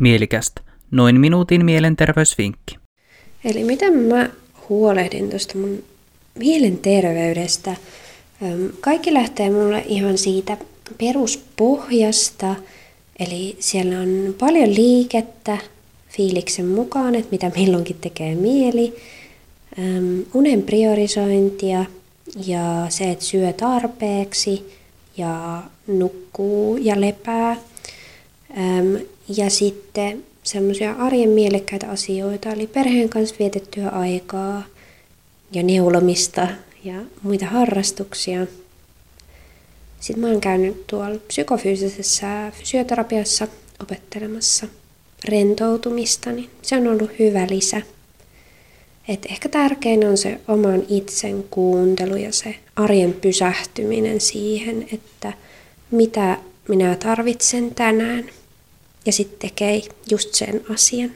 Mielikästä. Noin minuutin mielenterveysvinkki. Eli miten mä huolehdin tuosta mun mielenterveydestä? Kaikki lähtee mulle ihan siitä peruspohjasta, eli siellä on paljon liikettä fiiliksen mukaan, että mitä milloinkin tekee mieli, unen priorisointia ja se, että syö tarpeeksi ja nukkuu ja lepää. Ja sitten semmoisia arjen mielekkäitä asioita, eli perheen kanssa vietettyä aikaa ja neulomista ja muita harrastuksia. Sitten mä oon käynyt tuolla psykofyysisessä fysioterapiassa opettelemassa rentoutumista, niin se on ollut hyvä lisä. Et ehkä tärkein on se oman itsen kuuntelu ja se arjen pysähtyminen siihen, että mitä minä tarvitsen tänään. Ja sitten tekee just sen asian.